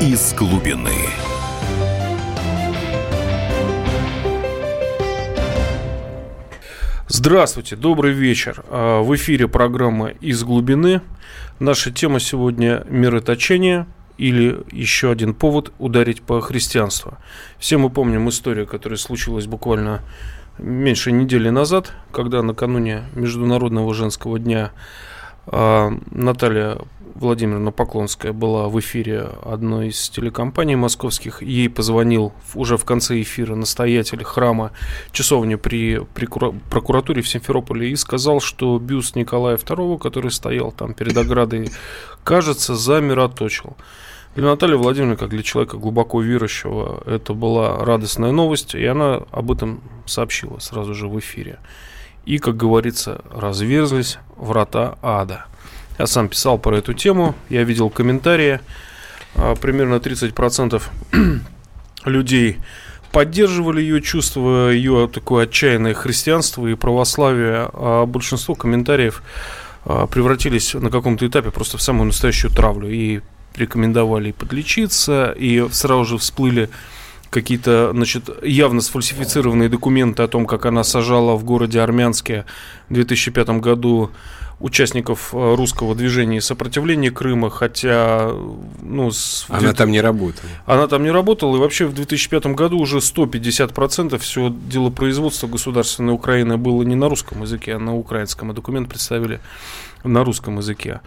из глубины. Здравствуйте, добрый вечер. А, в эфире программа «Из глубины». Наша тема сегодня – мироточение или еще один повод ударить по христианству. Все мы помним историю, которая случилась буквально меньше недели назад, когда накануне Международного женского дня а, Наталья Владимировна Поклонская была в эфире одной из телекомпаний московских. Ей позвонил уже в конце эфира настоятель храма часовни при, при прокуратуре в Симферополе и сказал, что бюст Николая II, который стоял там перед оградой, кажется, замироточил. Для Натальи Владимировны, как для человека глубоко верующего, это была радостная новость, и она об этом сообщила сразу же в эфире. И, как говорится, разверзлись врата ада. Я сам писал про эту тему, я видел комментарии. А, примерно 30% людей поддерживали ее, чувствуя ее такое отчаянное христианство и православие, а большинство комментариев а, превратились на каком-то этапе просто в самую настоящую травлю и рекомендовали подлечиться, и сразу же всплыли какие-то, значит, явно сфальсифицированные документы о том, как она сажала в городе Армянске в 2005 году участников э, русского движения сопротивления Крыма, хотя... Ну, с... Она там не работала. Она там не работала, и вообще в 2005 году уже 150% всего делопроизводства государственной Украины было не на русском языке, а на украинском, а документ представили на русском языке.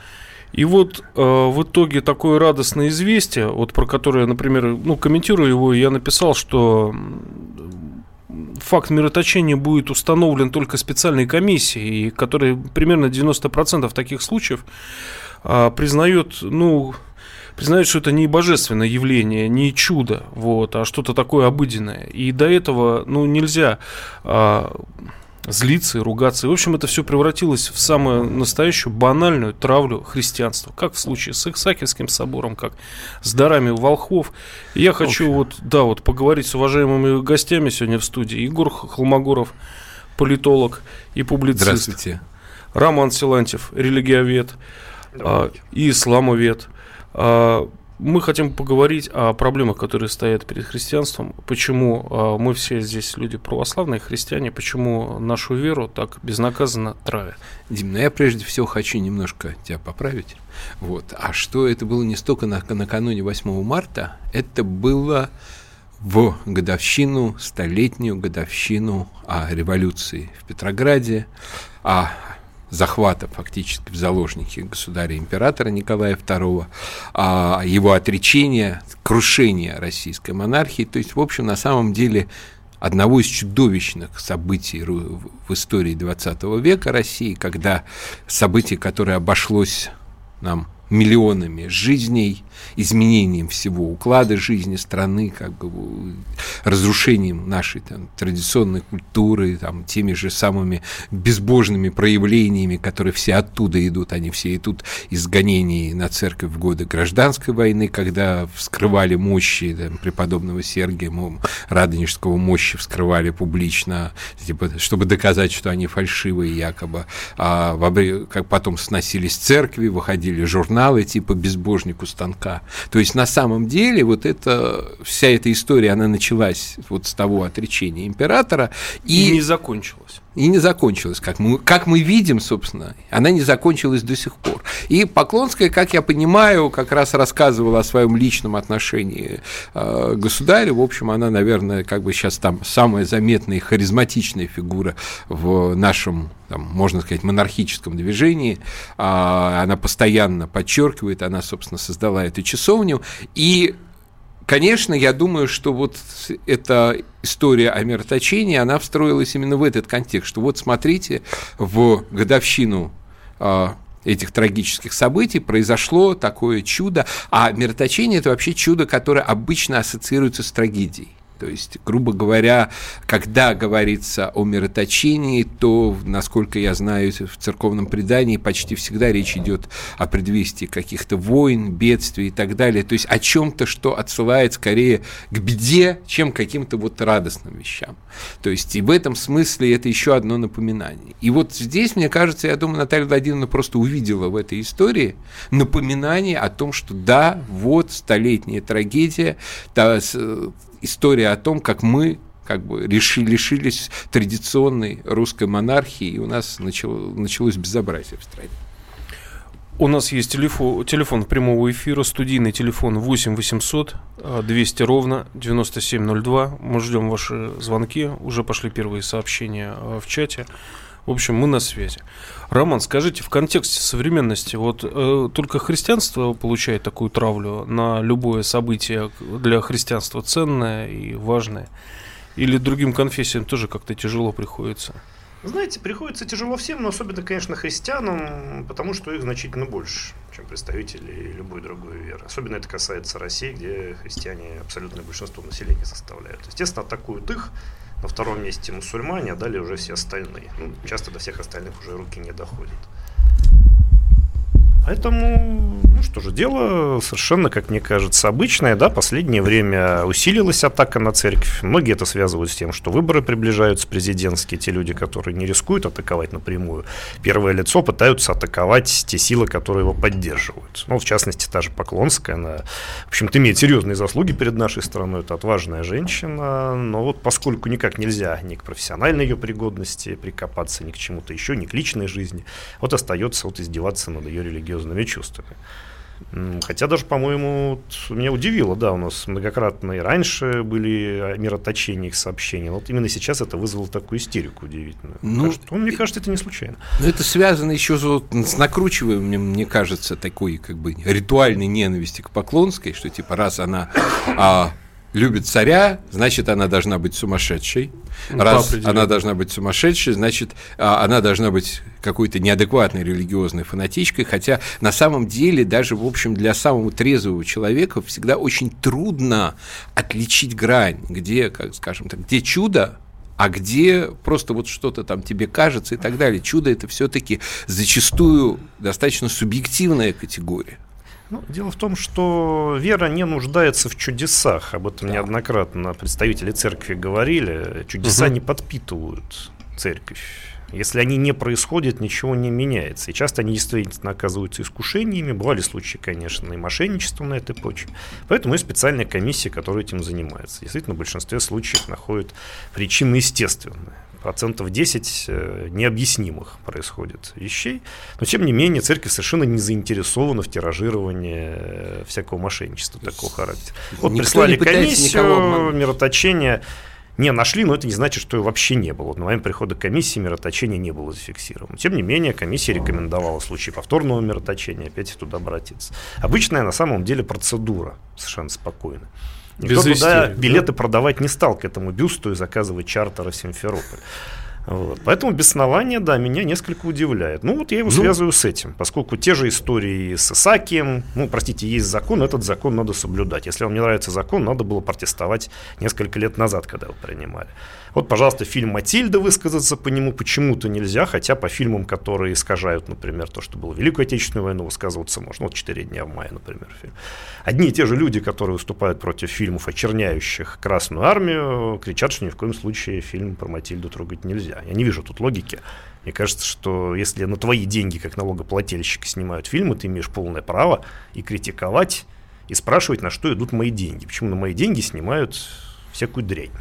И вот э, в итоге такое радостное известие, вот про которое, например, ну, комментируя его, я написал, что факт мироточения будет установлен только специальной комиссией, которая примерно 90% таких случаев э, признает, ну, признают, что это не божественное явление, не чудо, вот, а что-то такое обыденное. И до этого, ну, нельзя а, злиться и ругаться. И, в общем, это все превратилось в самую настоящую банальную травлю христианства. Как в случае с Исаакиевским собором, как с дарами волхвов. И я хочу вот, да, вот поговорить с уважаемыми гостями сегодня в студии. Егор Холмогоров, политолог и публицист. Здравствуйте. Роман Силантьев, религиовед а, и исламовед. Мы хотим поговорить о проблемах, которые стоят перед христианством. Почему а, мы все здесь люди православные, христиане, почему нашу веру так безнаказанно травят? Дим, ну я прежде всего хочу немножко тебя поправить. Вот. А что это было не столько на, накануне 8 марта, это было в годовщину, столетнюю годовщину а, революции в Петрограде, а захвата фактически в заложники государя-императора Николая II, а его отречения, крушения российской монархии. То есть, в общем, на самом деле одного из чудовищных событий в истории XX века России, когда событие, которое обошлось нам миллионами жизней, изменением всего уклада жизни страны, как бы разрушением нашей там, традиционной культуры, там, теми же самыми безбожными проявлениями, которые все оттуда идут, они все идут из гонений на церковь в годы гражданской войны, когда вскрывали мощи там, преподобного Сергия Радонежского мощи вскрывали публично, типа, чтобы доказать, что они фальшивые якобы, а как потом сносились церкви, выходили журналы типа «Безбожник у станка», то есть на самом деле вот это, вся эта история, она началась вот с того отречения императора. И, и не закончилась и не закончилась, как мы, как мы видим, собственно, она не закончилась до сих пор. И Поклонская, как я понимаю, как раз рассказывала о своем личном отношении э, государю. В общем, она, наверное, как бы сейчас там самая заметная и харизматичная фигура в нашем, там, можно сказать, монархическом движении. Э, она постоянно подчеркивает, она, собственно, создала эту часовню. И Конечно, я думаю, что вот эта история о мироточении, она встроилась именно в этот контекст, что вот смотрите, в годовщину а, этих трагических событий произошло такое чудо, а мироточение – это вообще чудо, которое обычно ассоциируется с трагедией. То есть, грубо говоря, когда говорится о мироточении, то, насколько я знаю, в церковном предании почти всегда речь идет о предвестии каких-то войн, бедствий и так далее. То есть о чем-то, что отсылает скорее к беде, чем к каким-то вот радостным вещам. То есть и в этом смысле это еще одно напоминание. И вот здесь, мне кажется, я думаю, Наталья Владимировна просто увидела в этой истории напоминание о том, что да, вот столетняя трагедия, та, история о том, как мы как бы решили, лишились традиционной русской монархии, и у нас начало, началось безобразие в стране. У нас есть телефон, телефон прямого эфира, студийный телефон 8 800 200 ровно 9702. Мы ждем ваши звонки. Уже пошли первые сообщения а, в чате. В общем, мы на связи. Роман, скажите, в контексте современности, вот э, только христианство получает такую травлю на любое событие для христианства ценное и важное? Или другим конфессиям тоже как-то тяжело приходится? Знаете, приходится тяжело всем, но особенно, конечно, христианам, потому что их значительно больше, чем представители любой другой веры. Особенно это касается России, где христиане абсолютное большинство населения составляют. Естественно, атакуют их, на втором месте мусульмане, а далее уже все остальные. Ну, часто до всех остальных уже руки не доходят. Поэтому, ну что же, дело совершенно, как мне кажется, обычное. Да, последнее время усилилась атака на церковь. Многие это связывают с тем, что выборы приближаются президентские. Те люди, которые не рискуют атаковать напрямую, первое лицо пытаются атаковать те силы, которые его поддерживают. Ну, в частности, та же Поклонская, она, в общем-то, имеет серьезные заслуги перед нашей страной. Это отважная женщина. Но вот поскольку никак нельзя ни к профессиональной ее пригодности прикопаться, ни к чему-то еще, ни к личной жизни, вот остается вот издеваться над ее религией религиозными чувствами. Хотя даже, по-моему, меня удивило, да, у нас многократно и раньше были мироточения их сообщений, но вот именно сейчас это вызвало такую истерику удивительную. Ну, кажется, он, мне кажется, это не случайно. Но это связано еще с накручиванием, мне кажется, такой как бы ритуальной ненависти к Поклонской, что типа раз она а, любит царя, значит, она должна быть сумасшедшей. Ну, Раз она должна быть сумасшедшей, значит, а, она должна быть какой-то неадекватной религиозной фанатичкой, хотя на самом деле даже, в общем, для самого трезвого человека всегда очень трудно отличить грань, где, как скажем так, где чудо, а где просто вот что-то там тебе кажется и так далее. Чудо это все-таки зачастую достаточно субъективная категория. Ну, дело в том, что вера не нуждается в чудесах. Об этом да. неоднократно представители церкви говорили. Чудеса угу. не подпитывают церковь. Если они не происходят, ничего не меняется. И часто они действительно оказываются искушениями. Бывали случаи, конечно, и мошенничества на этой почве. Поэтому есть специальная комиссия, которая этим занимается. Действительно, в большинстве случаев находят причины естественные процентов 10 э, необъяснимых происходит вещей. Но, тем не менее, церковь совершенно не заинтересована в тиражировании э, всякого мошенничества такого характера. Вот прислали комиссию мироточения, не нашли, но это не значит, что вообще не было. Вот на момент прихода комиссии мироточения не было зафиксировано. Тем не менее, комиссия рекомендовала в случае повторного мироточения опять туда обратиться. Обычная на самом деле процедура, совершенно спокойно. Никто Без туда билеты да? продавать не стал к этому бюсту и заказывать чартеры в Симферополь. Вот. Поэтому беснование, да, меня несколько удивляет. Ну, вот я его ну, связываю с этим, поскольку те же истории с Исакием, ну, простите, есть закон, этот закон надо соблюдать. Если вам не нравится закон, надо было протестовать несколько лет назад, когда его принимали. Вот, пожалуйста, фильм «Матильда» высказаться по нему почему-то нельзя, хотя по фильмам, которые искажают, например, то, что было Великую Отечественную войну, высказываться можно. Вот «Четыре дня в мае», например, фильм. Одни и те же люди, которые выступают против фильмов, очерняющих Красную Армию, кричат, что ни в коем случае фильм про Матильду трогать нельзя. Я не вижу тут логики. Мне кажется, что если на твои деньги, как налогоплательщики, снимают фильмы, ты имеешь полное право и критиковать, и спрашивать, на что идут мои деньги. Почему на мои деньги снимают всякую дрянь.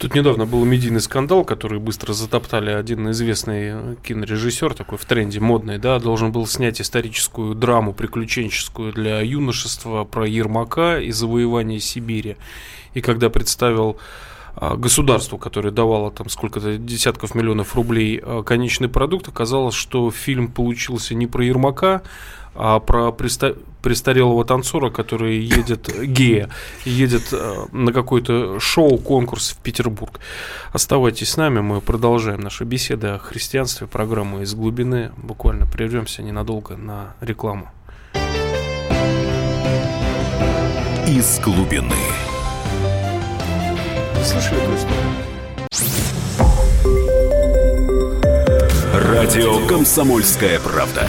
Тут недавно был медийный скандал, который быстро затоптали один известный кинорежиссер, такой в тренде модный, да, должен был снять историческую драму приключенческую для юношества про Ермака и завоевание Сибири. И когда представил а, государству, которое давало там сколько-то десятков миллионов рублей а, конечный продукт, оказалось, что фильм получился не про Ермака, а про преста- престарелого танцора, который едет, гея, едет э, на какой-то шоу, конкурс в Петербург. Оставайтесь с нами, мы продолжаем наши беседы о христианстве, программу «Из глубины». Буквально прервемся ненадолго на рекламу. «Из глубины» слышали эту историю? Радио «Комсомольская правда».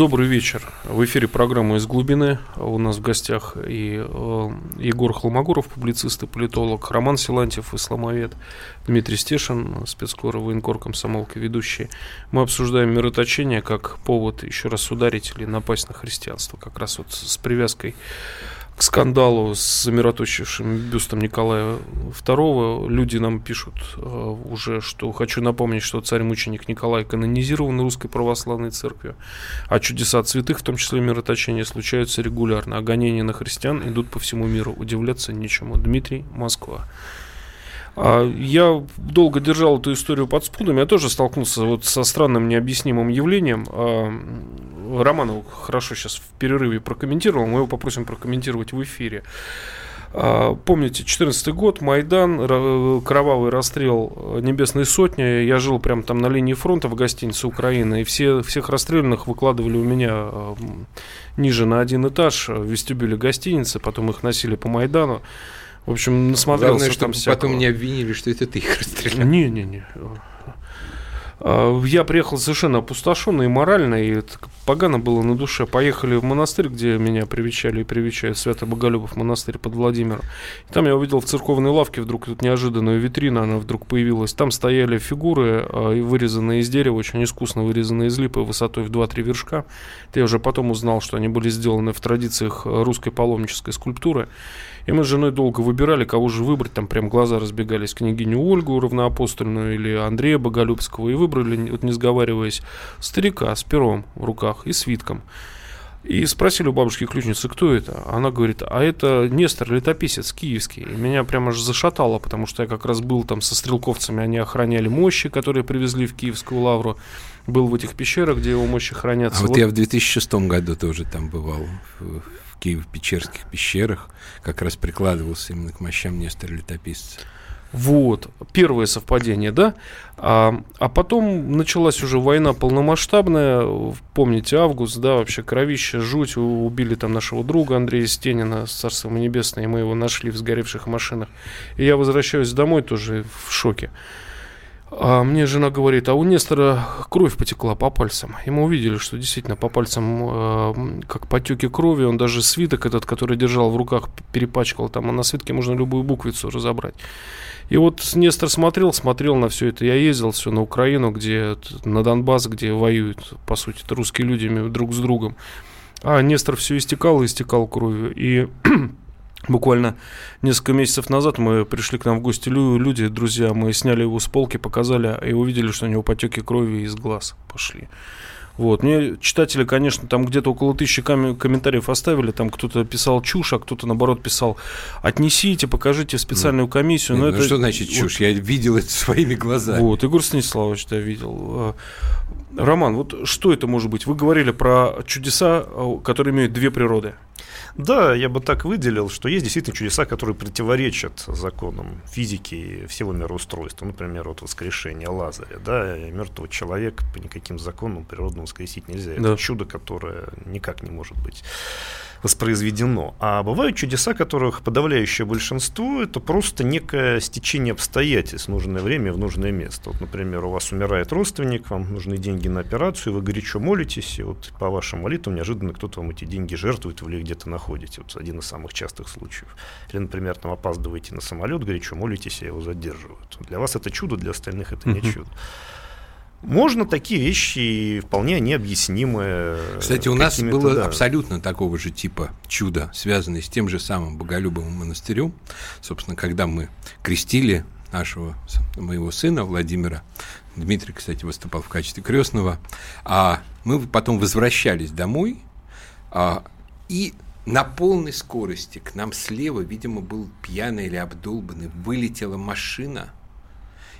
Добрый вечер. В эфире программа «Из глубины». У нас в гостях и э, Егор Холмогоров, публицист и политолог, Роман Силантьев, исламовед, Дмитрий Стешин, спецкор, военкор, комсомолка, ведущий. Мы обсуждаем мироточение как повод еще раз ударить или напасть на христианство, как раз вот с привязкой к скандалу с замироточившим бюстом Николая II. Люди нам пишут э, уже, что хочу напомнить, что царь-мученик Николай канонизирован Русской Православной Церковью, а чудеса святых, в том числе мироточения, случаются регулярно, а гонения на христиан идут по всему миру. Удивляться нечему. Дмитрий, Москва. А, я долго держал эту историю под спудом. Я тоже столкнулся вот со странным необъяснимым явлением. А, Романов хорошо сейчас в перерыве прокомментировал. Мы его попросим прокомментировать в эфире. А, помните, 14 год, Майдан, кровавый расстрел Небесной Сотни. Я жил прямо там на линии фронта в гостинице Украины, и все, всех расстрелянных выкладывали у меня ниже на один этаж в вестибюле гостиницы, потом их носили по Майдану. В общем, насмотрелся Главное, там всякого. потом не обвинили, что это ты их расстрелял. Не-не-не. А, я приехал совершенно опустошенный и морально, и погано было на душе. Поехали в монастырь, где меня привечали и привечают Свято-Боголюбов монастырь под Владимиром. И там я увидел в церковной лавке вдруг тут неожиданную витрину, она вдруг появилась. Там стояли фигуры, а, вырезанные из дерева, очень искусно вырезанные из липы, высотой в 2-3 вершка. Это я уже потом узнал, что они были сделаны в традициях русской паломнической скульптуры. И мы с женой долго выбирали, кого же выбрать. Там прям глаза разбегались. Княгиню Ольгу равноапостольную или Андрея Боголюбского. И выбрали, вот не сговариваясь, старика с пером в руках и свитком. И спросили у бабушки ключницы, кто это? Она говорит, а это Нестор, летописец киевский. И меня прямо аж зашатало, потому что я как раз был там со стрелковцами, они охраняли мощи, которые привезли в Киевскую лавру. Был в этих пещерах, где его мощи хранятся. А вот, вот я в 2006 году тоже там бывал, Киево-Печерских пещерах как раз прикладывался именно к мощам Нестора Летописца. Вот, первое совпадение, да. А, а потом началась уже война полномасштабная, помните, август, да, вообще кровище, жуть, убили там нашего друга Андрея Стенина, Царство Небесное, и мы его нашли в сгоревших машинах. И я возвращаюсь домой тоже в шоке. А мне жена говорит, а у Нестора кровь потекла по пальцам. И мы увидели, что действительно по пальцам, э, как потеки крови, он даже свиток этот, который держал в руках, перепачкал там, а на свитке можно любую буквицу разобрать. И вот Нестор смотрел, смотрел на все это. Я ездил все на Украину, где на Донбасс, где воюют, по сути, русские люди друг с другом. А Нестор все истекал и истекал кровью. И Буквально несколько месяцев назад мы пришли к нам в гости люди, друзья, мы сняли его с полки, показали и увидели, что у него потеки крови из глаз пошли. Вот. Мне читатели, конечно, там где-то около тысячи ком- комментариев оставили. Там кто-то писал чушь, а кто-то, наоборот, писал «отнесите, покажите в специальную ну, комиссию». Но ну, это... что значит чушь? Вот. Я видел это своими глазами. Вот, Игорь Станиславович, я видел. Роман, вот что это может быть? Вы говорили про чудеса, которые имеют две природы. Да, я бы так выделил, что есть действительно чудеса, которые противоречат законам физики и всего мироустройства. Например, вот воскрешение Лазаря. Да, мертвого человека по никаким законам природно воскресить нельзя. Это да. чудо, которое никак не может быть воспроизведено. А бывают чудеса, которых подавляющее большинство это просто некое стечение обстоятельств в нужное время в нужное место. Вот, например, у вас умирает родственник, вам нужны деньги на операцию, вы горячо молитесь, и вот по вашим молитвам неожиданно кто-то вам эти деньги жертвует, вы их где-то находите. Вот один из самых частых случаев. Или, например, там опаздываете на самолет, горячо молитесь, и его задерживают. Для вас это чудо, для остальных это не чудо. Можно такие вещи вполне необъяснимые. Кстати, у нас было да. абсолютно такого же типа чудо, связанное с тем же самым Боголюбовым монастырем. Собственно, когда мы крестили нашего моего сына Владимира, Дмитрий, кстати, выступал в качестве крестного, а мы потом возвращались домой, а, и на полной скорости к нам слева, видимо, был пьяный или обдолбанный, вылетела машина.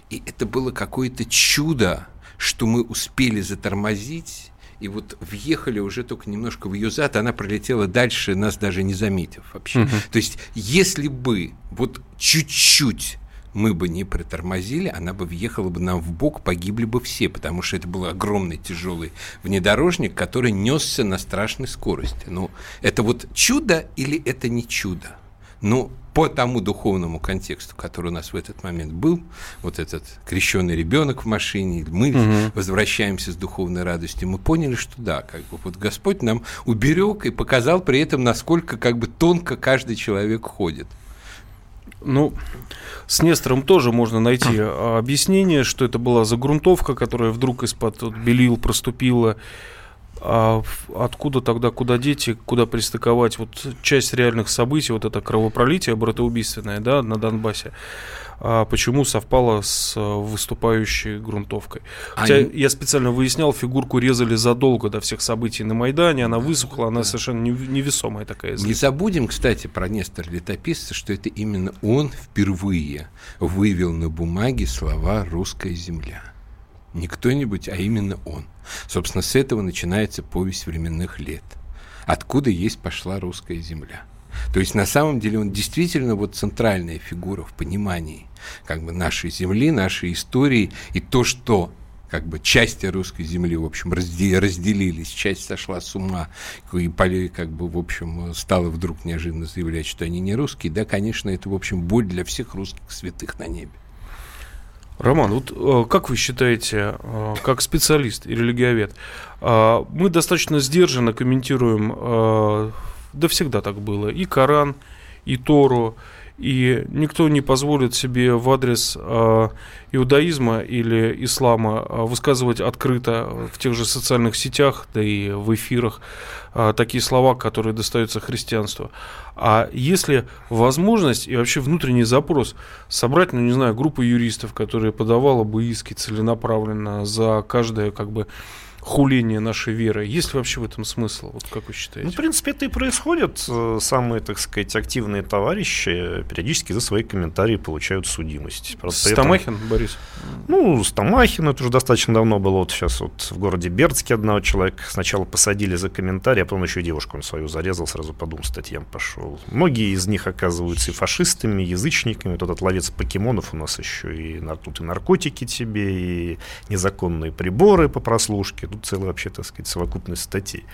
И это было какое-то чудо, что мы успели затормозить и вот въехали уже только немножко в ее зад, она пролетела дальше, нас даже не заметив вообще. Угу. То есть, если бы вот чуть-чуть мы бы не притормозили, она бы въехала бы нам в бок, погибли бы все, потому что это был огромный тяжелый внедорожник, который несся на страшной скорости. Ну, это вот чудо или это не чудо? Ну, по тому духовному контексту, который у нас в этот момент был, вот этот крещенный ребенок в машине, мы угу. возвращаемся с духовной радостью, мы поняли, что да, как бы вот Господь нам уберег и показал при этом, насколько как бы тонко каждый человек ходит. Ну, с Нестором тоже можно найти объяснение, что это была загрунтовка, которая вдруг из-под белил проступила. А откуда тогда, куда дети, куда пристыковать? Вот часть реальных событий, вот это кровопролитие братоубийственное, да, на Донбассе, а почему совпало с э, выступающей грунтовкой. Хотя Они... я специально выяснял, фигурку резали задолго до всех событий на Майдане, она высохла, она совершенно невесомая такая. Не забудем, кстати, про Нестора Летописца, что это именно он впервые вывел на бумаге слова «русская земля». Не кто-нибудь, а именно он. Собственно, с этого начинается повесть временных лет. Откуда есть пошла русская земля. То есть на самом деле он действительно вот центральная фигура в понимании как бы нашей земли, нашей истории и то, что как бы части русской земли, в общем, разделились, часть сошла с ума, и Полей, как бы, в общем, стала вдруг неожиданно заявлять, что они не русские, да, конечно, это, в общем, боль для всех русских святых на небе. Роман, вот э, как вы считаете, э, как специалист и религиовед, э, мы достаточно сдержанно комментируем, да всегда так было, и Коран, и Тору, и никто не позволит себе в адрес э, иудаизма или ислама э, высказывать открыто в тех же социальных сетях, да и в эфирах э, такие слова, которые достаются христианству. А если возможность и вообще внутренний запрос собрать, ну не знаю, группу юристов, которые подавала бы иски целенаправленно за каждое как бы хуление нашей веры. Есть ли вообще в этом смысл? Вот как вы считаете? Ну, в принципе, это и происходит. Самые, так сказать, активные товарищи периодически за свои комментарии получают судимость. Просто Стамахин, этом... Борис? Ну, Стамахин, это уже достаточно давно было. Вот сейчас вот в городе Бердске одного человека сначала посадили за комментарий, а потом еще и девушку он свою зарезал, сразу по двум статьям пошел. Многие из них оказываются и фашистами, и язычниками. Вот этот ловец покемонов у нас еще и тут и наркотики тебе, и незаконные приборы по прослушке тут целая вообще, так сказать, совокупность статей.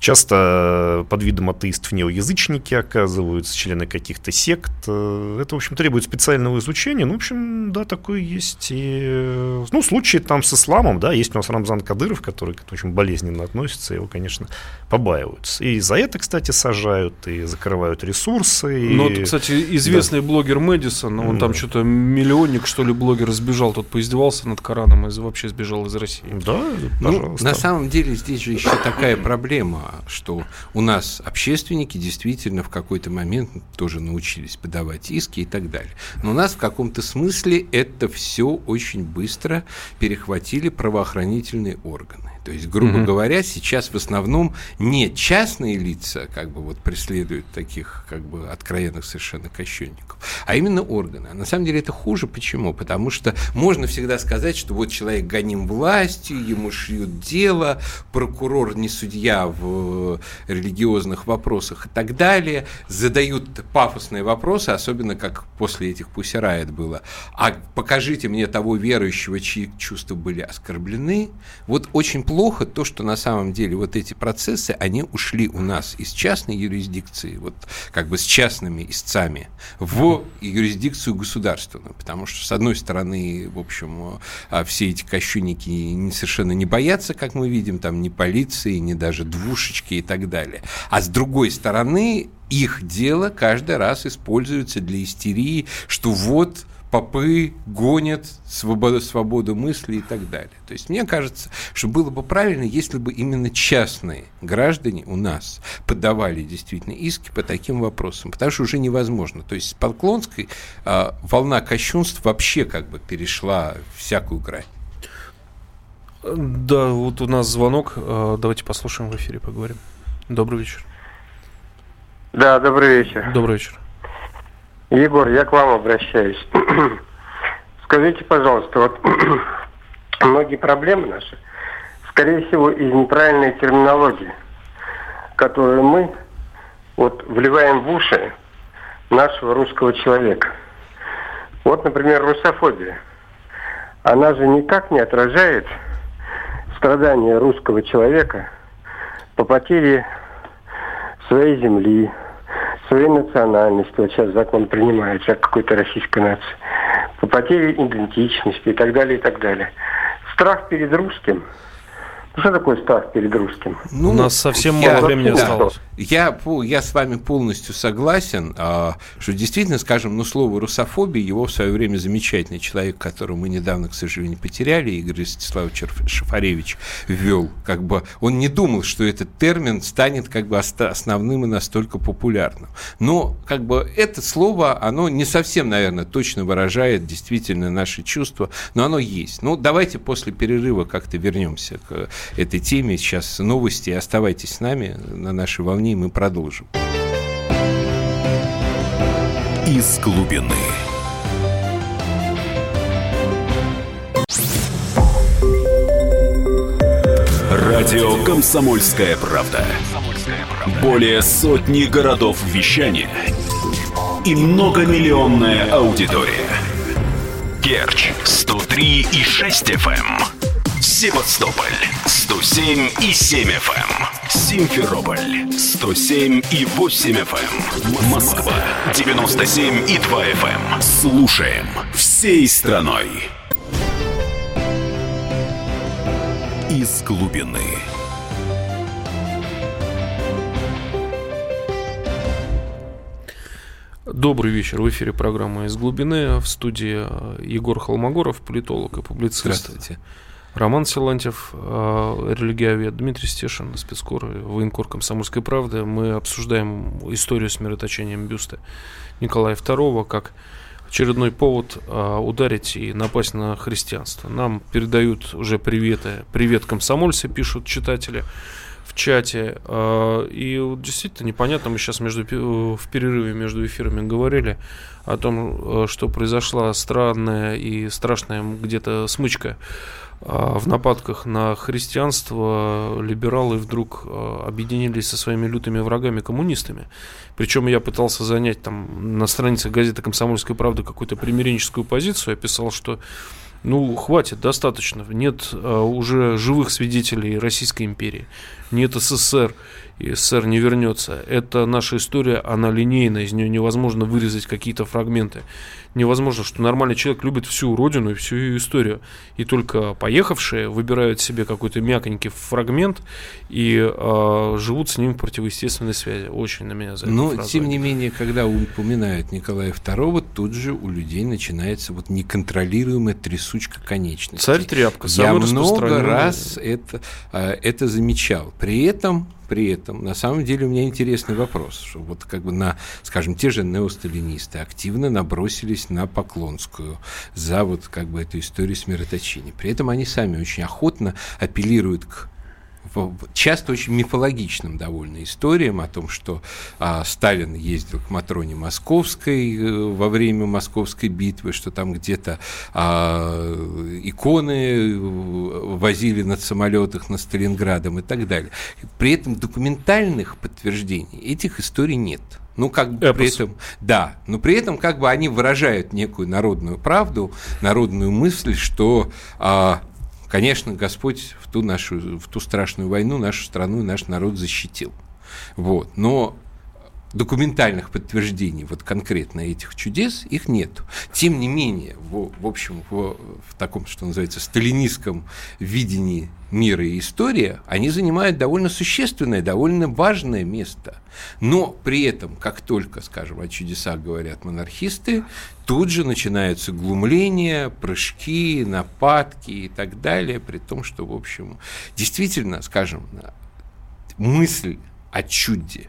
Часто под видом атеистов неоязычники оказываются, члены каких-то сект. Это, в общем, требует специального изучения. Ну, в общем, да, такое есть. И, ну, случаи там с исламом, да, есть у нас Рамзан Кадыров, который к очень болезненно относится, его, конечно, побаиваются. И за это, кстати, сажают, и закрывают ресурсы. И... Ну, вот, кстати, известный да. блогер Мэдисон, он да. там что-то миллионник, что ли, блогер сбежал, тот поиздевался над Кораном и вообще сбежал из России. Да, ну, пожалуйста. Ну, на самом деле здесь же еще такая проблема что у нас общественники действительно в какой-то момент тоже научились подавать иски и так далее. Но у нас в каком-то смысле это все очень быстро перехватили правоохранительные органы. То есть, грубо угу. говоря, сейчас в основном не частные лица как бы вот преследуют таких как бы откровенных совершенно кощунников, а именно органы. А на самом деле это хуже. Почему? Потому что можно всегда сказать, что вот человек гоним властью, ему шьют дело, прокурор не судья в религиозных вопросах и так далее, задают пафосные вопросы, особенно как после этих пусирает было. А покажите мне того верующего, чьи чувства были оскорблены. Вот очень плохо то, что на самом деле вот эти процессы, они ушли у нас из частной юрисдикции, вот как бы с частными истцами, в юрисдикцию государственную. Потому что, с одной стороны, в общем, а, все эти кощунники совершенно не боятся, как мы видим, там ни полиции, ни даже двушечки и так далее. А с другой стороны, их дело каждый раз используется для истерии, что вот попы гонят свободу, свободу мысли и так далее. То есть мне кажется, что было бы правильно, если бы именно частные граждане у нас подавали действительно иски по таким вопросам, потому что уже невозможно. То есть с Подклонской э, волна кощунств вообще как бы перешла всякую грань. Да, вот у нас звонок. А, давайте послушаем в эфире, поговорим. Добрый вечер. Да, добрый вечер. Добрый вечер. Егор, я к вам обращаюсь. Скажите, пожалуйста, вот многие проблемы наши, скорее всего, из неправильной терминологии, которую мы вот вливаем в уши нашего русского человека. Вот, например, русофобия. Она же никак не отражает страдания русского человека по потере своей земли, своей национальности. Вот сейчас закон принимается какой-то российской нации. По потере идентичности и так далее, и так далее. Страх перед русским – что такое страх перед русским? Ну, У нас совсем мало времени да, осталось. Я, я с вами полностью согласен, а, что действительно, скажем, ну, слово русофобия, его в свое время замечательный человек, которого мы недавно, к сожалению, потеряли, Игорь Ростиславович Шафаревич, ввел. Как бы он не думал, что этот термин станет как бы основным и настолько популярным. Но как бы это слово, оно не совсем, наверное, точно выражает действительно наши чувства, но оно есть. Ну, давайте после перерыва как-то вернемся к этой теме. Сейчас новости. Оставайтесь с нами на нашей волне, и мы продолжим. Из глубины. Радио «Комсомольская правда». Более сотни городов вещания и многомиллионная аудитория. Керчь 103 и 6 FM. Севастополь 107 и 7 FM. Эм. Симферополь 107 и 8 FM. Эм. Москва 97 и 2 FM. Эм. Слушаем всей страной. Из глубины. Добрый вечер. В эфире программа «Из глубины». В студии Егор Холмогоров, политолог и публицист. Здравствуйте. Роман Силантьев, э, религиовед, Дмитрий Стешин, спецкор, военкор комсомольской правды. Мы обсуждаем историю с мироточением бюста Николая II как очередной повод э, ударить и напасть на христианство. Нам передают уже приветы, привет комсомольцы, пишут читатели в чате. Э, и действительно непонятно, мы сейчас между, в перерыве между эфирами говорили о том, что произошла странная и страшная где-то смычка в нападках на христианство либералы вдруг а, объединились со своими лютыми врагами коммунистами. Причем я пытался занять там на странице газеты «Комсомольская правда» какую-то примиренческую позицию. Я писал, что ну, хватит, достаточно. Нет а, уже живых свидетелей Российской империи. Нет СССР, и СССР не вернется. Это наша история, она линейная, из нее невозможно вырезать какие-то фрагменты невозможно, что нормальный человек любит всю родину и всю ее историю. И только поехавшие выбирают себе какой-то мяконький фрагмент и э, живут с ним в противоестественной связи. Очень на меня за Но, тем не менее, когда упоминают Николая II, тут же у людей начинается вот неконтролируемая трясучка конечностей. Царь тряпка. Я много раз это, а, это замечал. При этом при этом, на самом деле, у меня интересный вопрос, что вот как бы на, скажем, те же неосталинисты активно набросились на Поклонскую за вот как бы эту историю с мироточением. При этом они сами очень охотно апеллируют к часто очень мифологичным довольно историям о том, что а, Сталин ездил к Матроне Московской э, во время Московской битвы, что там где-то а, иконы э, возили над самолетах над Сталинградом и так далее. При этом документальных подтверждений этих историй нет. Ну, как бы Эпос. при этом, да, но при этом как бы они выражают некую народную правду, народную мысль, что а, Конечно, Господь в ту, нашу, в ту страшную войну нашу страну и наш народ защитил. Вот. Но документальных подтверждений вот конкретно этих чудес, их нет. Тем не менее, в, в общем, в, в таком, что называется, сталинистском видении мира и истории, они занимают довольно существенное, довольно важное место. Но при этом, как только, скажем, о чудесах говорят монархисты, тут же начинаются глумления, прыжки, нападки и так далее, при том, что, в общем, действительно, скажем, мысль о чуде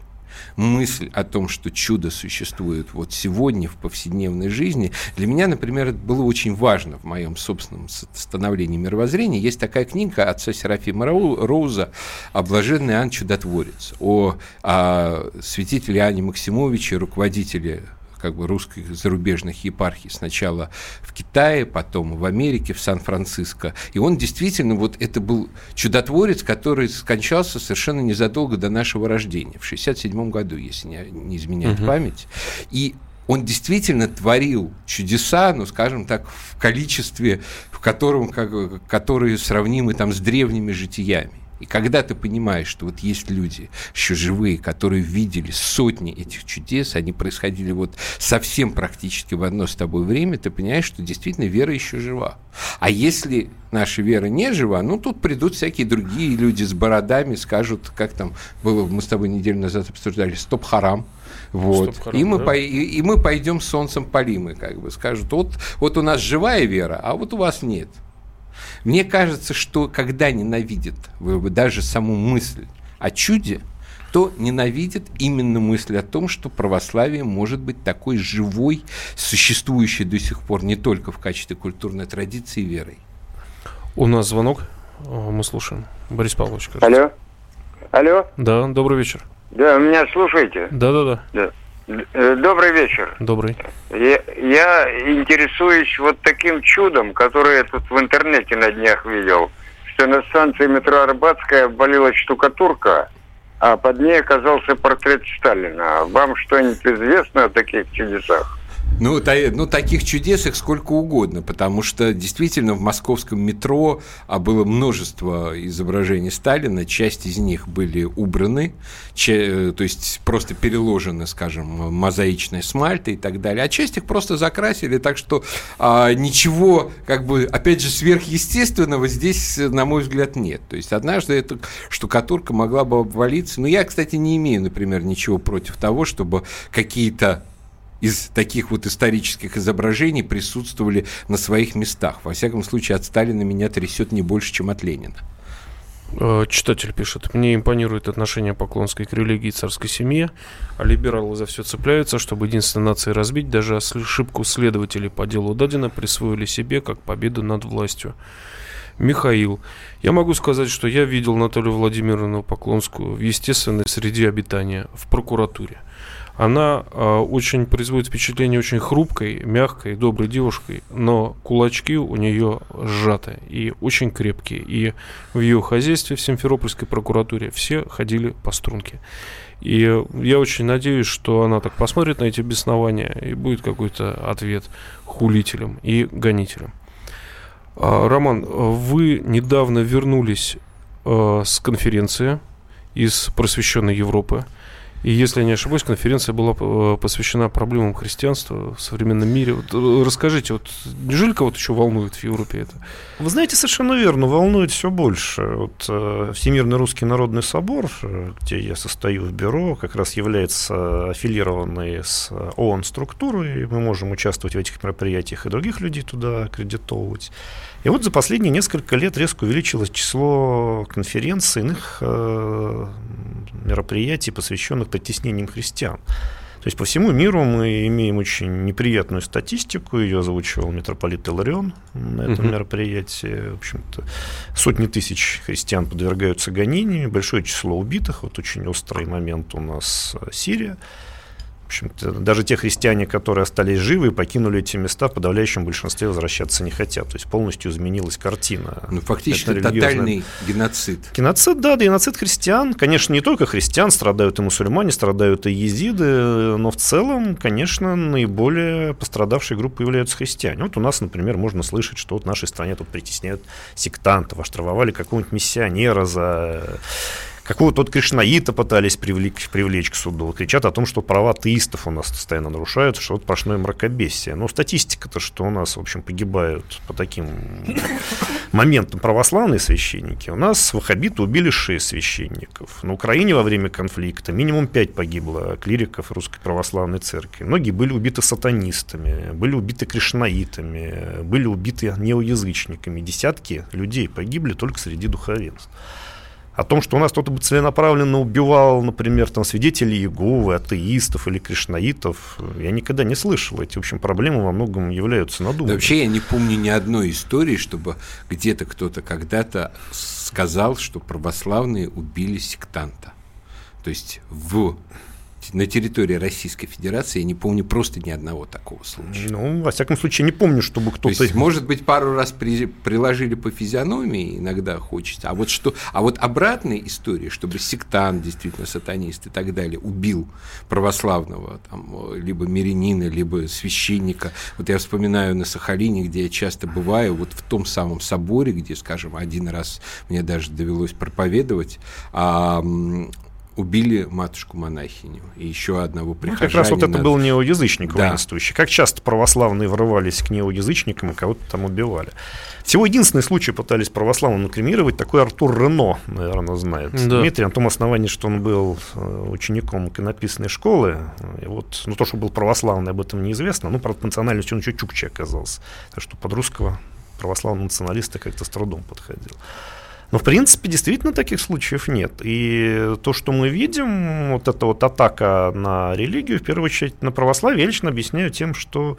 мысль о том, что чудо существует вот сегодня в повседневной жизни, для меня, например, это было очень важно в моем собственном становлении мировоззрения. Есть такая книга отца Серафима Роуза «О блаженный Иоанн Чудотворец», о, о святителе Иоанне Максимовиче, руководителе как бы русских зарубежных епархий. Сначала в Китае, потом в Америке, в Сан-Франциско. И он действительно, вот это был чудотворец, который скончался совершенно незадолго до нашего рождения, в 67 году, если не, не изменяет угу. память. И он действительно творил чудеса, ну, скажем так, в количестве, в котором, как, которые сравнимы там с древними житиями. И когда ты понимаешь, что вот есть люди еще живые, которые видели сотни этих чудес, они происходили вот совсем практически в одно с тобой время, ты понимаешь, что действительно вера еще жива. А если наша вера не жива, ну тут придут всякие другие люди с бородами, скажут, как там было, мы с тобой неделю назад обсуждали, стоп-харам, вот. Стоп, и, мы да? по, и, и мы пойдем солнцем полимы, как бы скажут, вот, вот у нас живая вера, а вот у вас нет. Мне кажется, что когда ненавидит даже саму мысль о чуде, то ненавидит именно мысль о том, что православие может быть такой живой, существующей до сих пор не только в качестве культурной традиции верой. У нас звонок. Мы слушаем. Борис Павлович, кажется. Алло. Алло. Да, добрый вечер. Да, меня слушаете? Да, да, да. Да. Э, добрый вечер. Добрый. Я, я интересуюсь вот таким чудом, которое я тут в интернете на днях видел, что на станции метро Арбатская обвалилась штукатурка, а под ней оказался портрет Сталина. Вам что-нибудь известно о таких чудесах? Ну, та, ну, таких чудес их сколько угодно, потому что действительно в московском метро а было множество изображений Сталина, часть из них были убраны, че, то есть просто переложены, скажем, мозаичной смальтой и так далее, а часть их просто закрасили, так что а, ничего, как бы, опять же, сверхъестественного здесь, на мой взгляд, нет. То есть однажды эта штукатурка могла бы обвалиться, но я, кстати, не имею, например, ничего против того, чтобы какие-то из таких вот исторических изображений присутствовали на своих местах. Во всяком случае, от Сталина меня трясет не больше, чем от Ленина. Э, читатель пишет, мне импонирует отношение Поклонской к религии и царской семье, а либералы за все цепляются, чтобы единство нации разбить, даже ошибку следователей по делу Дадина присвоили себе как победу над властью. Михаил, я могу сказать, что я видел Наталью Владимировну Поклонскую в естественной среде обитания, в прокуратуре она э, очень производит впечатление очень хрупкой, мягкой, доброй девушкой, но кулачки у нее сжаты и очень крепкие. И в ее хозяйстве в Симферопольской прокуратуре все ходили по струнке. И я очень надеюсь, что она так посмотрит на эти беснования и будет какой-то ответ хулителям и гонителям. А, Роман, вы недавно вернулись э, с конференции из просвещенной Европы. И если я не ошибаюсь, конференция была э, посвящена проблемам христианства в современном мире. Вот э, расскажите, вот неужели кого-то еще волнует в Европе это? Вы знаете, совершенно верно, волнует все больше. Вот э, Всемирный русский народный собор, где я состою в бюро, как раз является аффилированной с ООН структурой. Мы можем участвовать в этих мероприятиях и других людей туда аккредитовывать. И вот за последние несколько лет резко увеличилось число конференций, иных э, мероприятий, посвященных притеснениям христиан. То есть по всему миру мы имеем очень неприятную статистику, ее озвучивал митрополит Иларион на этом uh-huh. мероприятии. В общем-то, сотни тысяч христиан подвергаются гонению, большое число убитых. Вот очень острый момент у нас Сирия. В общем-то, даже те христиане, которые остались живы и покинули эти места, в подавляющем большинстве возвращаться не хотят. То есть полностью изменилась картина. Ну, фактически это тотальный геноцид. Геноцид, да, геноцид христиан. Конечно, не только христиан, страдают и мусульмане, страдают и езиды, но в целом, конечно, наиболее пострадавшей группой являются христиане. Вот у нас, например, можно слышать, что вот в нашей стране тут притесняют сектантов, оштрафовали какого-нибудь миссионера за Какого-то вот кришнаита пытались привлечь, привлечь к суду. Кричат о том, что права атеистов у нас постоянно нарушаются, что вот сплошное мракобесие. Но статистика-то, что у нас, в общем, погибают по таким моментам православные священники. У нас ваххабиты убили 6 священников. На Украине во время конфликта минимум 5 погибло клириков Русской Православной Церкви. Многие были убиты сатанистами, были убиты кришнаитами, были убиты неоязычниками. Десятки людей погибли только среди духовенства. О том, что у нас кто-то бы целенаправленно убивал, например, там, свидетелей Иеговы, атеистов или кришнаитов, я никогда не слышал. Эти, в общем, проблемы во многом являются надуманными. Да вообще я не помню ни одной истории, чтобы где-то кто-то когда-то сказал, что православные убили сектанта. То есть в на территории Российской Федерации я не помню просто ни одного такого случая. Ну, во всяком случае, не помню, чтобы кто-то... То есть, может быть, пару раз при, приложили по физиономии, иногда хочется. А вот, что, а вот обратная история, чтобы сектант, действительно сатанист и так далее, убил православного, там, либо мирянина, либо священника. Вот я вспоминаю на Сахалине, где я часто бываю, вот в том самом соборе, где, скажем, один раз мне даже довелось проповедовать, а убили матушку-монахиню и еще одного прихожанина. Ну, как раз вот это был неоязычник да. воинствующий. Как часто православные врывались к неоязычникам и кого-то там убивали. Всего единственный случай пытались православным кремировать, такой Артур Рено, наверное, знает. Да. Дмитрий, на том основании, что он был э, учеником иконописной школы. И вот, ну, то, что был православный, об этом неизвестно. Ну, правда, по национальности он еще чукче оказался. Так что под русского православного националиста как-то с трудом подходил. Но, в принципе, действительно таких случаев нет. И то, что мы видим, вот эта вот атака на религию, в первую очередь на православие, я лично объясняю тем, что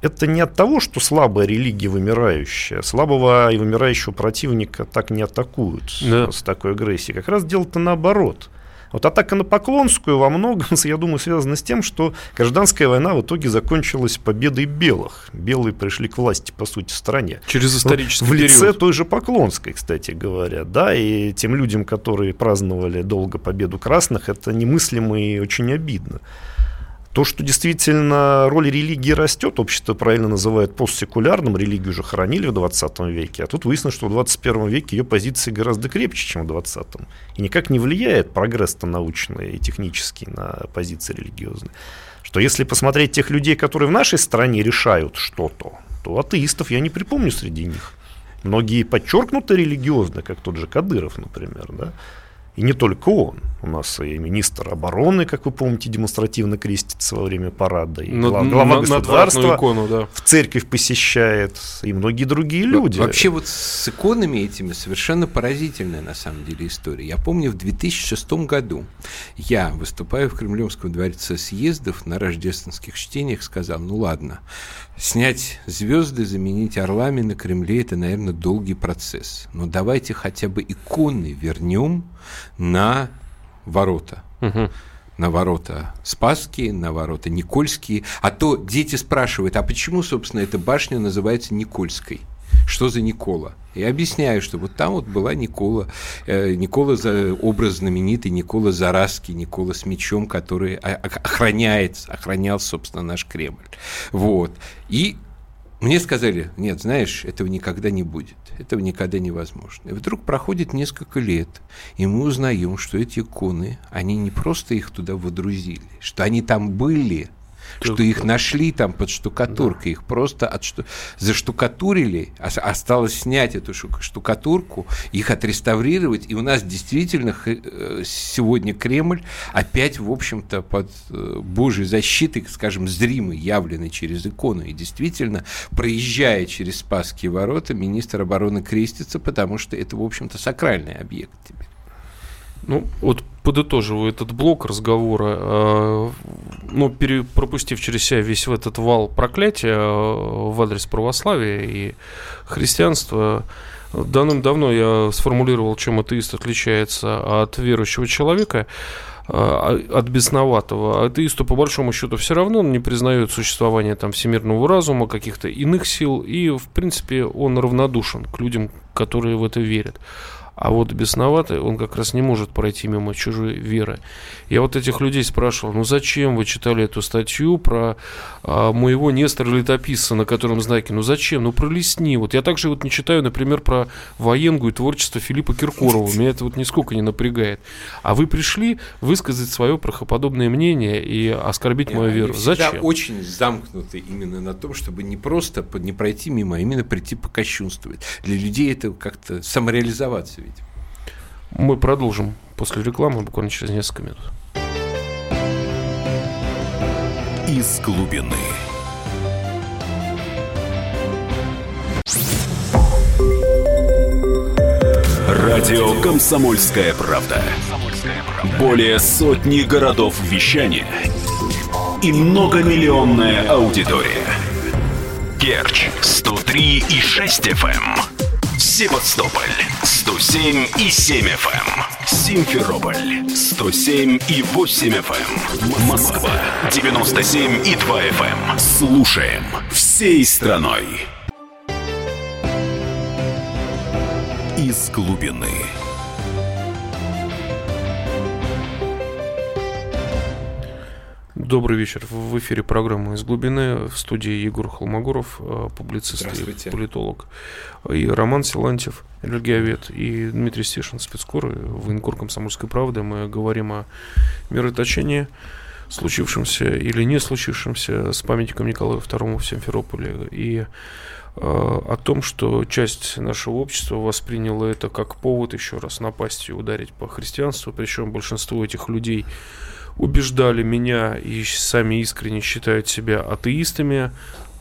это не от того, что слабая религия вымирающая. Слабого и вымирающего противника так не атакуют да. с такой агрессией. Как раз дело-то наоборот – вот атака на Поклонскую во многом, я думаю, связана с тем, что гражданская война в итоге закончилась победой белых. Белые пришли к власти, по сути, в стране. Через исторический В лице период. той же Поклонской, кстати говоря. Да, и тем людям, которые праздновали долго победу красных, это немыслимо и очень обидно. То, что действительно роль религии растет, общество правильно называет постсекулярным, религию уже хоронили в 20 веке, а тут выяснилось, что в 21 веке ее позиции гораздо крепче, чем в 20 И никак не влияет прогресс-то научный и технический на позиции религиозные. Что если посмотреть тех людей, которые в нашей стране решают что-то, то атеистов я не припомню среди них. Многие подчеркнуто религиозны, как тот же Кадыров, например, да. И не только он. У нас и министр обороны, как вы помните, демонстративно крестится во время парада. И на, глава на, государства икону, да. в церковь посещает. И многие другие люди. Вообще вот с иконами этими совершенно поразительная на самом деле история. Я помню, в 2006 году я, выступая в Кремлевском дворце съездов на рождественских чтениях, сказал, ну ладно, снять звезды, заменить орлами на Кремле, это, наверное, долгий процесс. Но давайте хотя бы иконы вернем на ворота. Угу на ворота Спасские, на ворота Никольские. А то дети спрашивают, а почему, собственно, эта башня называется Никольской? Что за Никола? Я объясняю, что вот там вот была Никола, э, Никола, за, образ знаменитый, Никола Зараски, Никола с мечом, который охраняет, охранял, собственно, наш Кремль. Вот. И мне сказали, нет, знаешь, этого никогда не будет, этого никогда невозможно. И вдруг проходит несколько лет, и мы узнаем, что эти иконы, они не просто их туда водрузили, что они там были – что их нашли там под штукатуркой, да. их просто отшту... заштукатурили, осталось снять эту штукатурку, их отреставрировать, и у нас действительно э, сегодня Кремль опять, в общем-то, под э, Божьей защитой, скажем, зримый, явленный через икону, и действительно, проезжая через Спасские ворота, министр обороны крестится, потому что это, в общем-то, сакральный объект теперь. Ну, вот подытоживаю этот блок разговора, ну, пропустив через себя весь этот вал проклятия э, в адрес православия и христианства, давным-давно я сформулировал, чем атеист отличается от верующего человека э, от бесноватого. Атеисту, по большому счету, все равно он не признает существование там всемирного разума, каких-то иных сил, и, в принципе, он равнодушен к людям, которые в это верят. А вот бесноватый, он как раз не может пройти мимо чужой веры. Я вот этих людей спрашивал, ну зачем вы читали эту статью про а, моего Нестора Летописца, на котором знаки? Ну зачем? Ну пролистни. Вот я также вот не читаю, например, про военгу и творчество Филиппа Киркорова. Меня это вот нисколько не напрягает. А вы пришли высказать свое прохоподобное мнение и оскорбить Нет, мою веру. Зачем? очень замкнуты именно на том, чтобы не просто не пройти мимо, а именно прийти покощунствовать. Для людей это как-то самореализоваться ведь. Мы продолжим после рекламы буквально через несколько минут. Из глубины. Радио «Комсомольская правда». Более сотни городов вещания и многомиллионная аудитория. Керчь 103 и 6 FM. Севастополь 107 и 7 FM. Симферополь 107 и 8 FM. Москва 97 и 2 FM. Слушаем всей страной. Из глубины. Добрый вечер. В эфире программы «Из глубины». В студии Егор Холмогоров, э, публицист и политолог. И Роман Силантьев, энергиовед. И Дмитрий Стешин, спецкор, военкор «Комсомольской правды». Мы говорим о мироточении, случившемся или не случившемся с памятником Николаю II в Симферополе. И э, о том, что часть нашего общества восприняла это как повод еще раз напасть и ударить по христианству, причем большинство этих людей убеждали меня и сами искренне считают себя атеистами,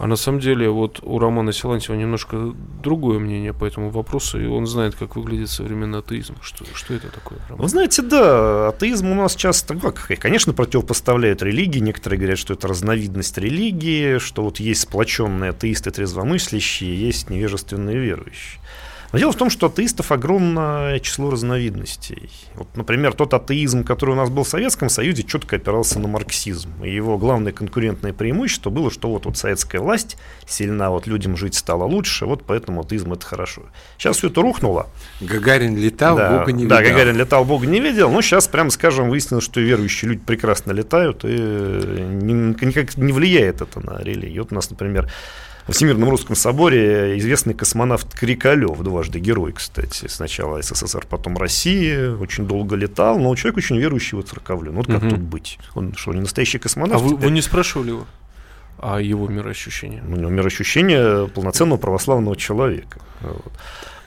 а на самом деле вот у Романа Силантьева немножко другое мнение по этому вопросу, и он знает, как выглядит современный атеизм. Что, что это такое? Роман? Вы знаете, да, атеизм у нас часто, ну, как, конечно, противопоставляют религии. Некоторые говорят, что это разновидность религии, что вот есть сплоченные атеисты трезвомыслящие, есть невежественные верующие. Но дело в том, что атеистов огромное число разновидностей. Вот, например, тот атеизм, который у нас был в Советском Союзе, четко опирался на марксизм. И его главное конкурентное преимущество было, что вот, вот советская власть сильна, вот людям жить стало лучше, вот поэтому атеизм это хорошо. Сейчас все это рухнуло. Гагарин летал, да, Бога не да, видел. Да, Гагарин летал, Бога не видел. Но сейчас, прямо скажем, выяснилось, что верующие люди прекрасно летают, и никак не влияет это на религию. Вот у нас, например, в Всемирном русском соборе известный космонавт Крикалев, дважды герой, кстати, сначала СССР, потом России, очень долго летал, но человек очень верующий в церковлю. Ну вот как угу. тут быть? Он что, не настоящий космонавт? А вы, вы не спрашивали его? о его мироощущении? У него мироощущение полноценного православного человека. Вот.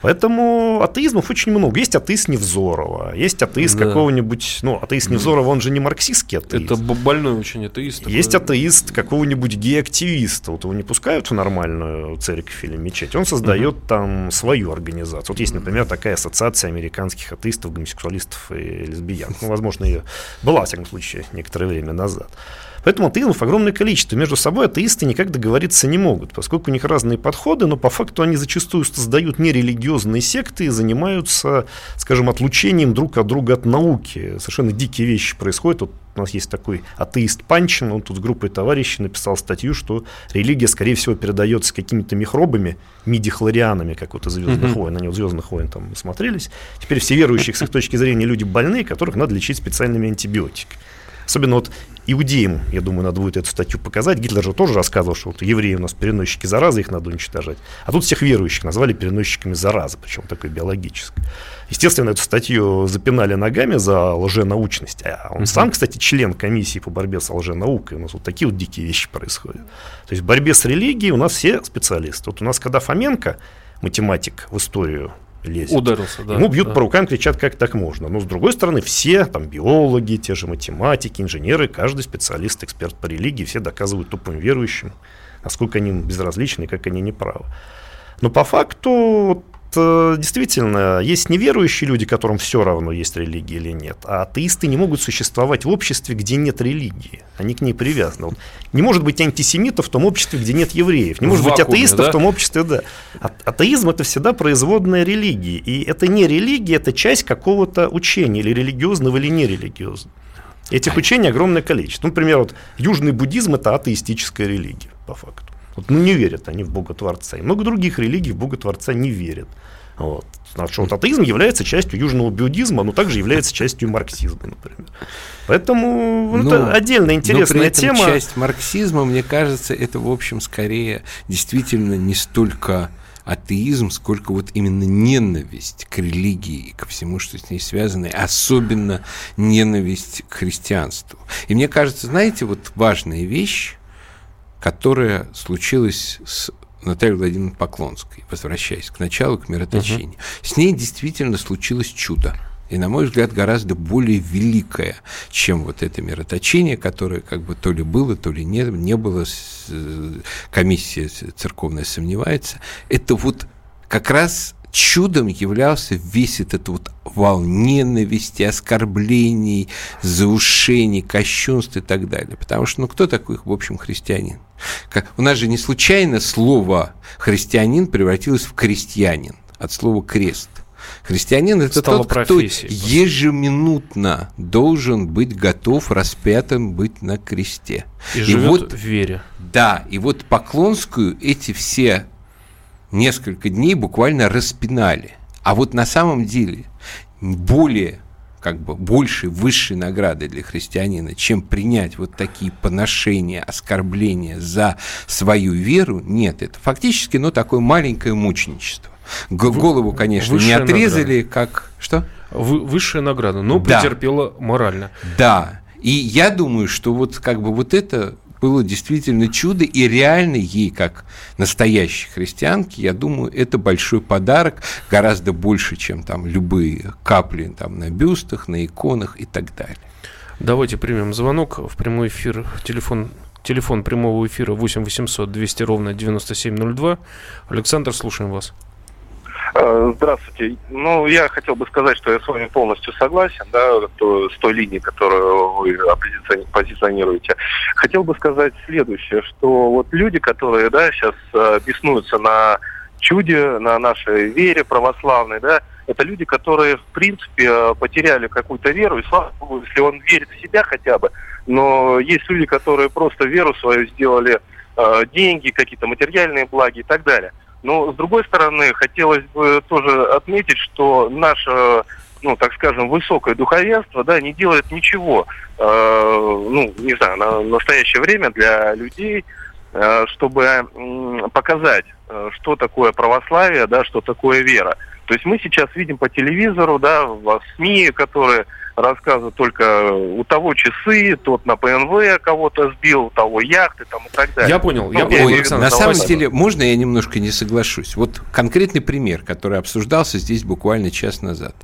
Поэтому атеизмов очень много. Есть атеист Невзорова, есть атеист да. какого-нибудь... Ну, атеист Невзорова, он же не марксистский атеист. Это больной очень атеист. Есть такой... атеист какого-нибудь гей-активиста. Вот его не пускают в нормальную церковь или мечеть. Он создает угу. там свою организацию. Вот есть, например, такая ассоциация американских атеистов, гомосексуалистов и лесбиян. Ну, возможно, ее была, во всяком случае, некоторое время назад. Поэтому атеизмов огромное количество. Между собой атеисты никак договориться не могут, поскольку у них разные подходы, но по факту они зачастую создают нерелигиозные секты и занимаются, скажем, отлучением друг от друга от науки. Совершенно дикие вещи происходят. Вот у нас есть такой атеист Панчин, он тут с группой товарищей написал статью, что религия, скорее всего, передается какими-то микробами, мидихлорианами, как вот из «Звездных mm-hmm. войн». Они вот «Звездных войн» там смотрелись. Теперь все верующие, с их точки зрения, люди больные, которых надо лечить специальными антибиотиками. Особенно вот иудеям, я думаю, надо будет эту статью показать. Гитлер же тоже рассказывал, что вот евреи у нас переносчики заразы, их надо уничтожать. А тут всех верующих назвали переносчиками заразы, причем такой биологической. Естественно, эту статью запинали ногами за лженаучность. А он uh-huh. сам, кстати, член комиссии по борьбе с лженаукой. У нас вот такие вот дикие вещи происходят. То есть в борьбе с религией у нас все специалисты. Вот у нас, когда Фоменко, математик в историю лезет. Ударился, да. Ему бьют да. по рукам, кричат, как так можно. Но, с другой стороны, все, там, биологи, те же математики, инженеры, каждый специалист, эксперт по религии, все доказывают тупым верующим, насколько они безразличны и как они неправы. Но по факту действительно есть неверующие люди, которым все равно, есть религия или нет. А атеисты не могут существовать в обществе, где нет религии. Они к ней привязаны. Вот не может быть антисемитов в том обществе, где нет евреев. Не может вакууме, быть атеистов да? в том обществе, да. А, атеизм это всегда производная религии. И это не религия, это часть какого-то учения, или религиозного, или нерелигиозного. Этих учений огромное количество. Например, вот южный буддизм это атеистическая религия, по факту. Вот, ну, не верят они в Бога Творца. И много других религий в Бога Творца не верят. Вот. Что вот атеизм является частью южного буддизма, но также является частью марксизма, например. Поэтому ну, это отдельная интересная но при этом тема. Часть марксизма, мне кажется, это, в общем, скорее действительно не столько атеизм, сколько вот именно ненависть к религии и ко всему, что с ней связано, особенно ненависть к христианству. И мне кажется, знаете, вот важная вещь, которая случилась с Натальей Владимировной Поклонской, возвращаясь к началу, к мироточению. Угу. С ней действительно случилось чудо. И, на мой взгляд, гораздо более великое, чем вот это мироточение, которое как бы то ли было, то ли не, не было, комиссия церковная сомневается. Это вот как раз чудом являлся весь этот вот вал ненависти, оскорблений, заушений, кощунств и так далее. Потому что, ну, кто такой, в общем, христианин? Как, у нас же не случайно слово «христианин» превратилось в «крестьянин» от слова «крест». Христианин это Стало тот, кто ежеминутно должен быть готов распятым быть на кресте. И, и живет вот, в вере. Да, и вот Поклонскую эти все несколько дней буквально распинали. А вот на самом деле более как бы больше высшей награды для христианина, чем принять вот такие поношения, оскорбления за свою веру, нет. Это фактически, ну, такое маленькое мученичество. Голову, конечно, Высшая не отрезали, награда. как... Что? Высшая награда, но да. претерпела морально. Да. И я думаю, что вот как бы вот это было действительно чудо, и реально ей, как настоящей христианке, я думаю, это большой подарок, гораздо больше, чем там любые капли там, на бюстах, на иконах и так далее. Давайте примем звонок в прямой эфир. Телефон, телефон прямого эфира 8 800 200 ровно 9702. Александр, слушаем вас. Э, здравствуйте. Ну, я хотел бы сказать, что я с вами полностью согласен, да, то, с той линией, которую вы позиционируете. Хотел бы сказать следующее, что вот люди, которые, да, сейчас э, беснуются на чуде, на нашей вере православной, да, это люди, которые, в принципе, э, потеряли какую-то веру, и слава богу, если он верит в себя хотя бы, но есть люди, которые просто веру свою сделали э, деньги, какие-то материальные благи и так далее. Но, с другой стороны, хотелось бы тоже отметить, что наше, ну, так скажем, высокое духовенство, да, не делает ничего, э, ну, не знаю, на настоящее время для людей, э, чтобы э, показать, э, что такое православие, да, что такое вера. То есть мы сейчас видим по телевизору, да, в СМИ, которые рассказывают только у того часы, тот на ПНВ кого-то сбил, у того яхты там и так далее. Я понял, ну, я понял, Александр. На самом деле, можно я немножко не соглашусь? Вот конкретный пример, который обсуждался здесь буквально час назад.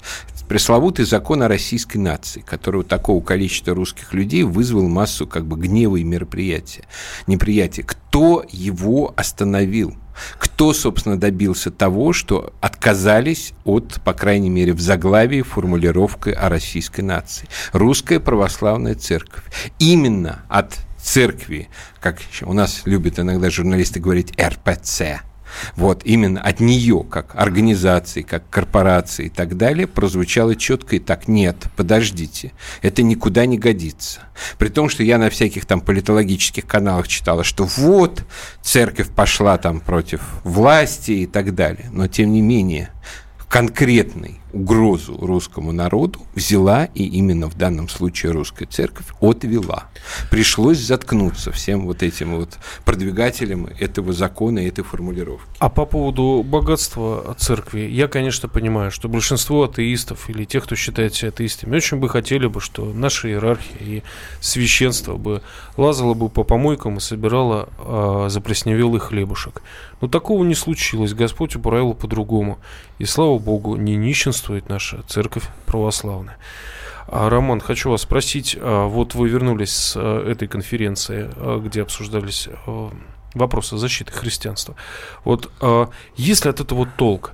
Пресловутый закон о российской нации, который у такого количества русских людей вызвал массу как бы гнева и мероприятия, неприятия. Кто его остановил? Кто, собственно, добился того, что отказались от, по крайней мере, в заглавии формулировкой о российской нации? Русская православная церковь. Именно от церкви, как у нас любят иногда журналисты говорить, РПЦ, вот именно от нее, как организации, как корпорации и так далее, прозвучало четко и так, нет, подождите, это никуда не годится. При том, что я на всяких там политологических каналах читала, что вот, церковь пошла там против власти и так далее. Но тем не менее, конкретный угрозу русскому народу взяла и именно в данном случае русская церковь отвела. Пришлось заткнуться всем вот этим вот продвигателям этого закона и этой формулировки. А по поводу богатства церкви, я, конечно, понимаю, что большинство атеистов или тех, кто считает себя атеистами, очень бы хотели бы, что наша иерархия и священство бы лазало бы по помойкам и собирало э, заплесневелый хлебушек. Но такого не случилось. Господь управил по-другому. И слава Богу, не нищенство присутствует наша церковь православная. А, Роман, хочу вас спросить, а, вот вы вернулись с а, этой конференции, где обсуждались вопросы защиты христианства. Вот есть ли от этого толк?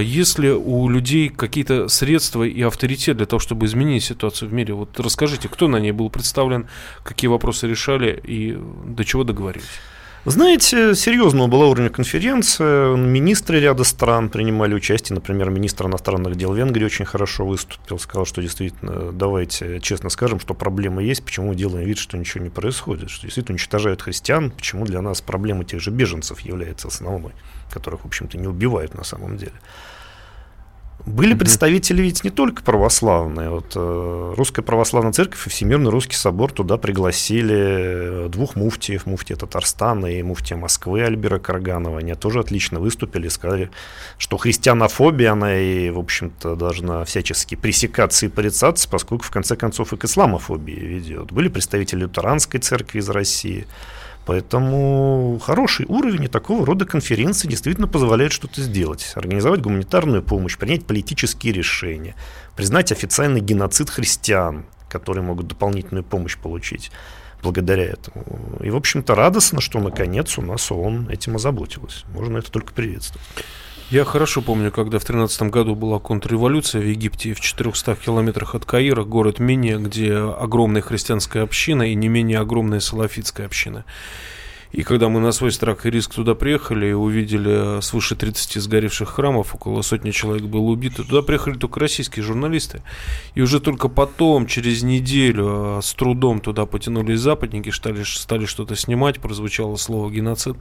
Есть ли у людей какие-то средства и авторитет для того, чтобы изменить ситуацию в мире? Вот расскажите, кто на ней был представлен, какие вопросы решали и до чего договорились? Знаете, серьезного была уровня конференция. Министры ряда стран принимали участие. Например, министр иностранных дел Венгрии очень хорошо выступил. Сказал, что действительно, давайте честно скажем, что проблема есть, почему мы делаем вид, что ничего не происходит. Что действительно уничтожают христиан, почему для нас проблема тех же беженцев является основной, которых, в общем-то, не убивают на самом деле. Были представители ведь не только православные. Вот, э, Русская Православная Церковь и Всемирный Русский Собор туда пригласили двух муфтиев, муфтия Татарстана и муфтия Москвы Альбера Карганова. Они тоже отлично выступили, сказали, что христианофобия, она и, в общем-то, должна всячески пресекаться и порицаться, поскольку, в конце концов, и к исламофобии ведет. Были представители лютеранской церкви из России, Поэтому хороший уровень и такого рода конференции действительно позволяет что-то сделать. Организовать гуманитарную помощь, принять политические решения, признать официальный геноцид христиан, которые могут дополнительную помощь получить благодаря этому. И, в общем-то, радостно, что наконец у нас ООН этим озаботилась. Можно это только приветствовать. Я хорошо помню, когда в 13 году была контрреволюция в Египте, в 400 километрах от Каира, город Миния, где огромная христианская община и не менее огромная салафитская община. И когда мы на свой страх и риск туда приехали и увидели свыше 30 сгоревших храмов, около сотни человек было убито, туда приехали только российские журналисты. И уже только потом, через неделю, а, с трудом туда потянулись западники, стали, стали что-то снимать, прозвучало слово геноцид.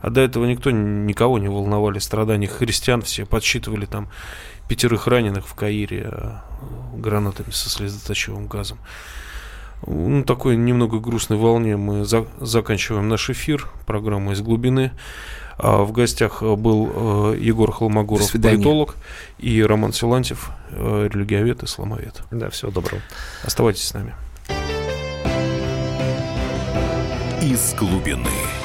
А до этого никто, никого не волновали страдания христиан, все подсчитывали там пятерых раненых в Каире а, гранатами со слезоточивым газом ну, такой немного грустной волне мы за заканчиваем наш эфир, программу «Из глубины». А в гостях был э, Егор Холмогоров, политолог, и Роман Силантьев, э, религиовед и исламовед. Да, всего доброго. Оставайтесь с нами. «Из глубины».